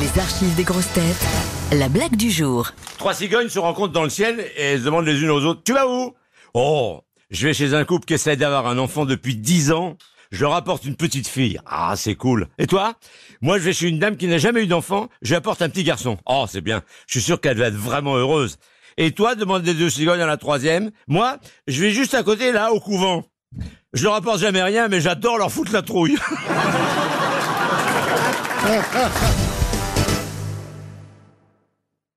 Les archives des grosses têtes. La blague du jour. Trois cigognes se rencontrent dans le ciel et elles se demandent les unes aux autres Tu vas où? Oh, je vais chez un couple qui essaie d'avoir un enfant depuis dix ans. Je leur apporte une petite fille. Ah, c'est cool. Et toi? Moi, je vais chez une dame qui n'a jamais eu d'enfant. Je lui apporte un petit garçon. Oh, c'est bien. Je suis sûr qu'elle va être vraiment heureuse. Et toi, demande les deux cigognes à la troisième. Moi, je vais juste à côté, là, au couvent. Je leur apporte jamais rien, mais j'adore leur foutre la trouille.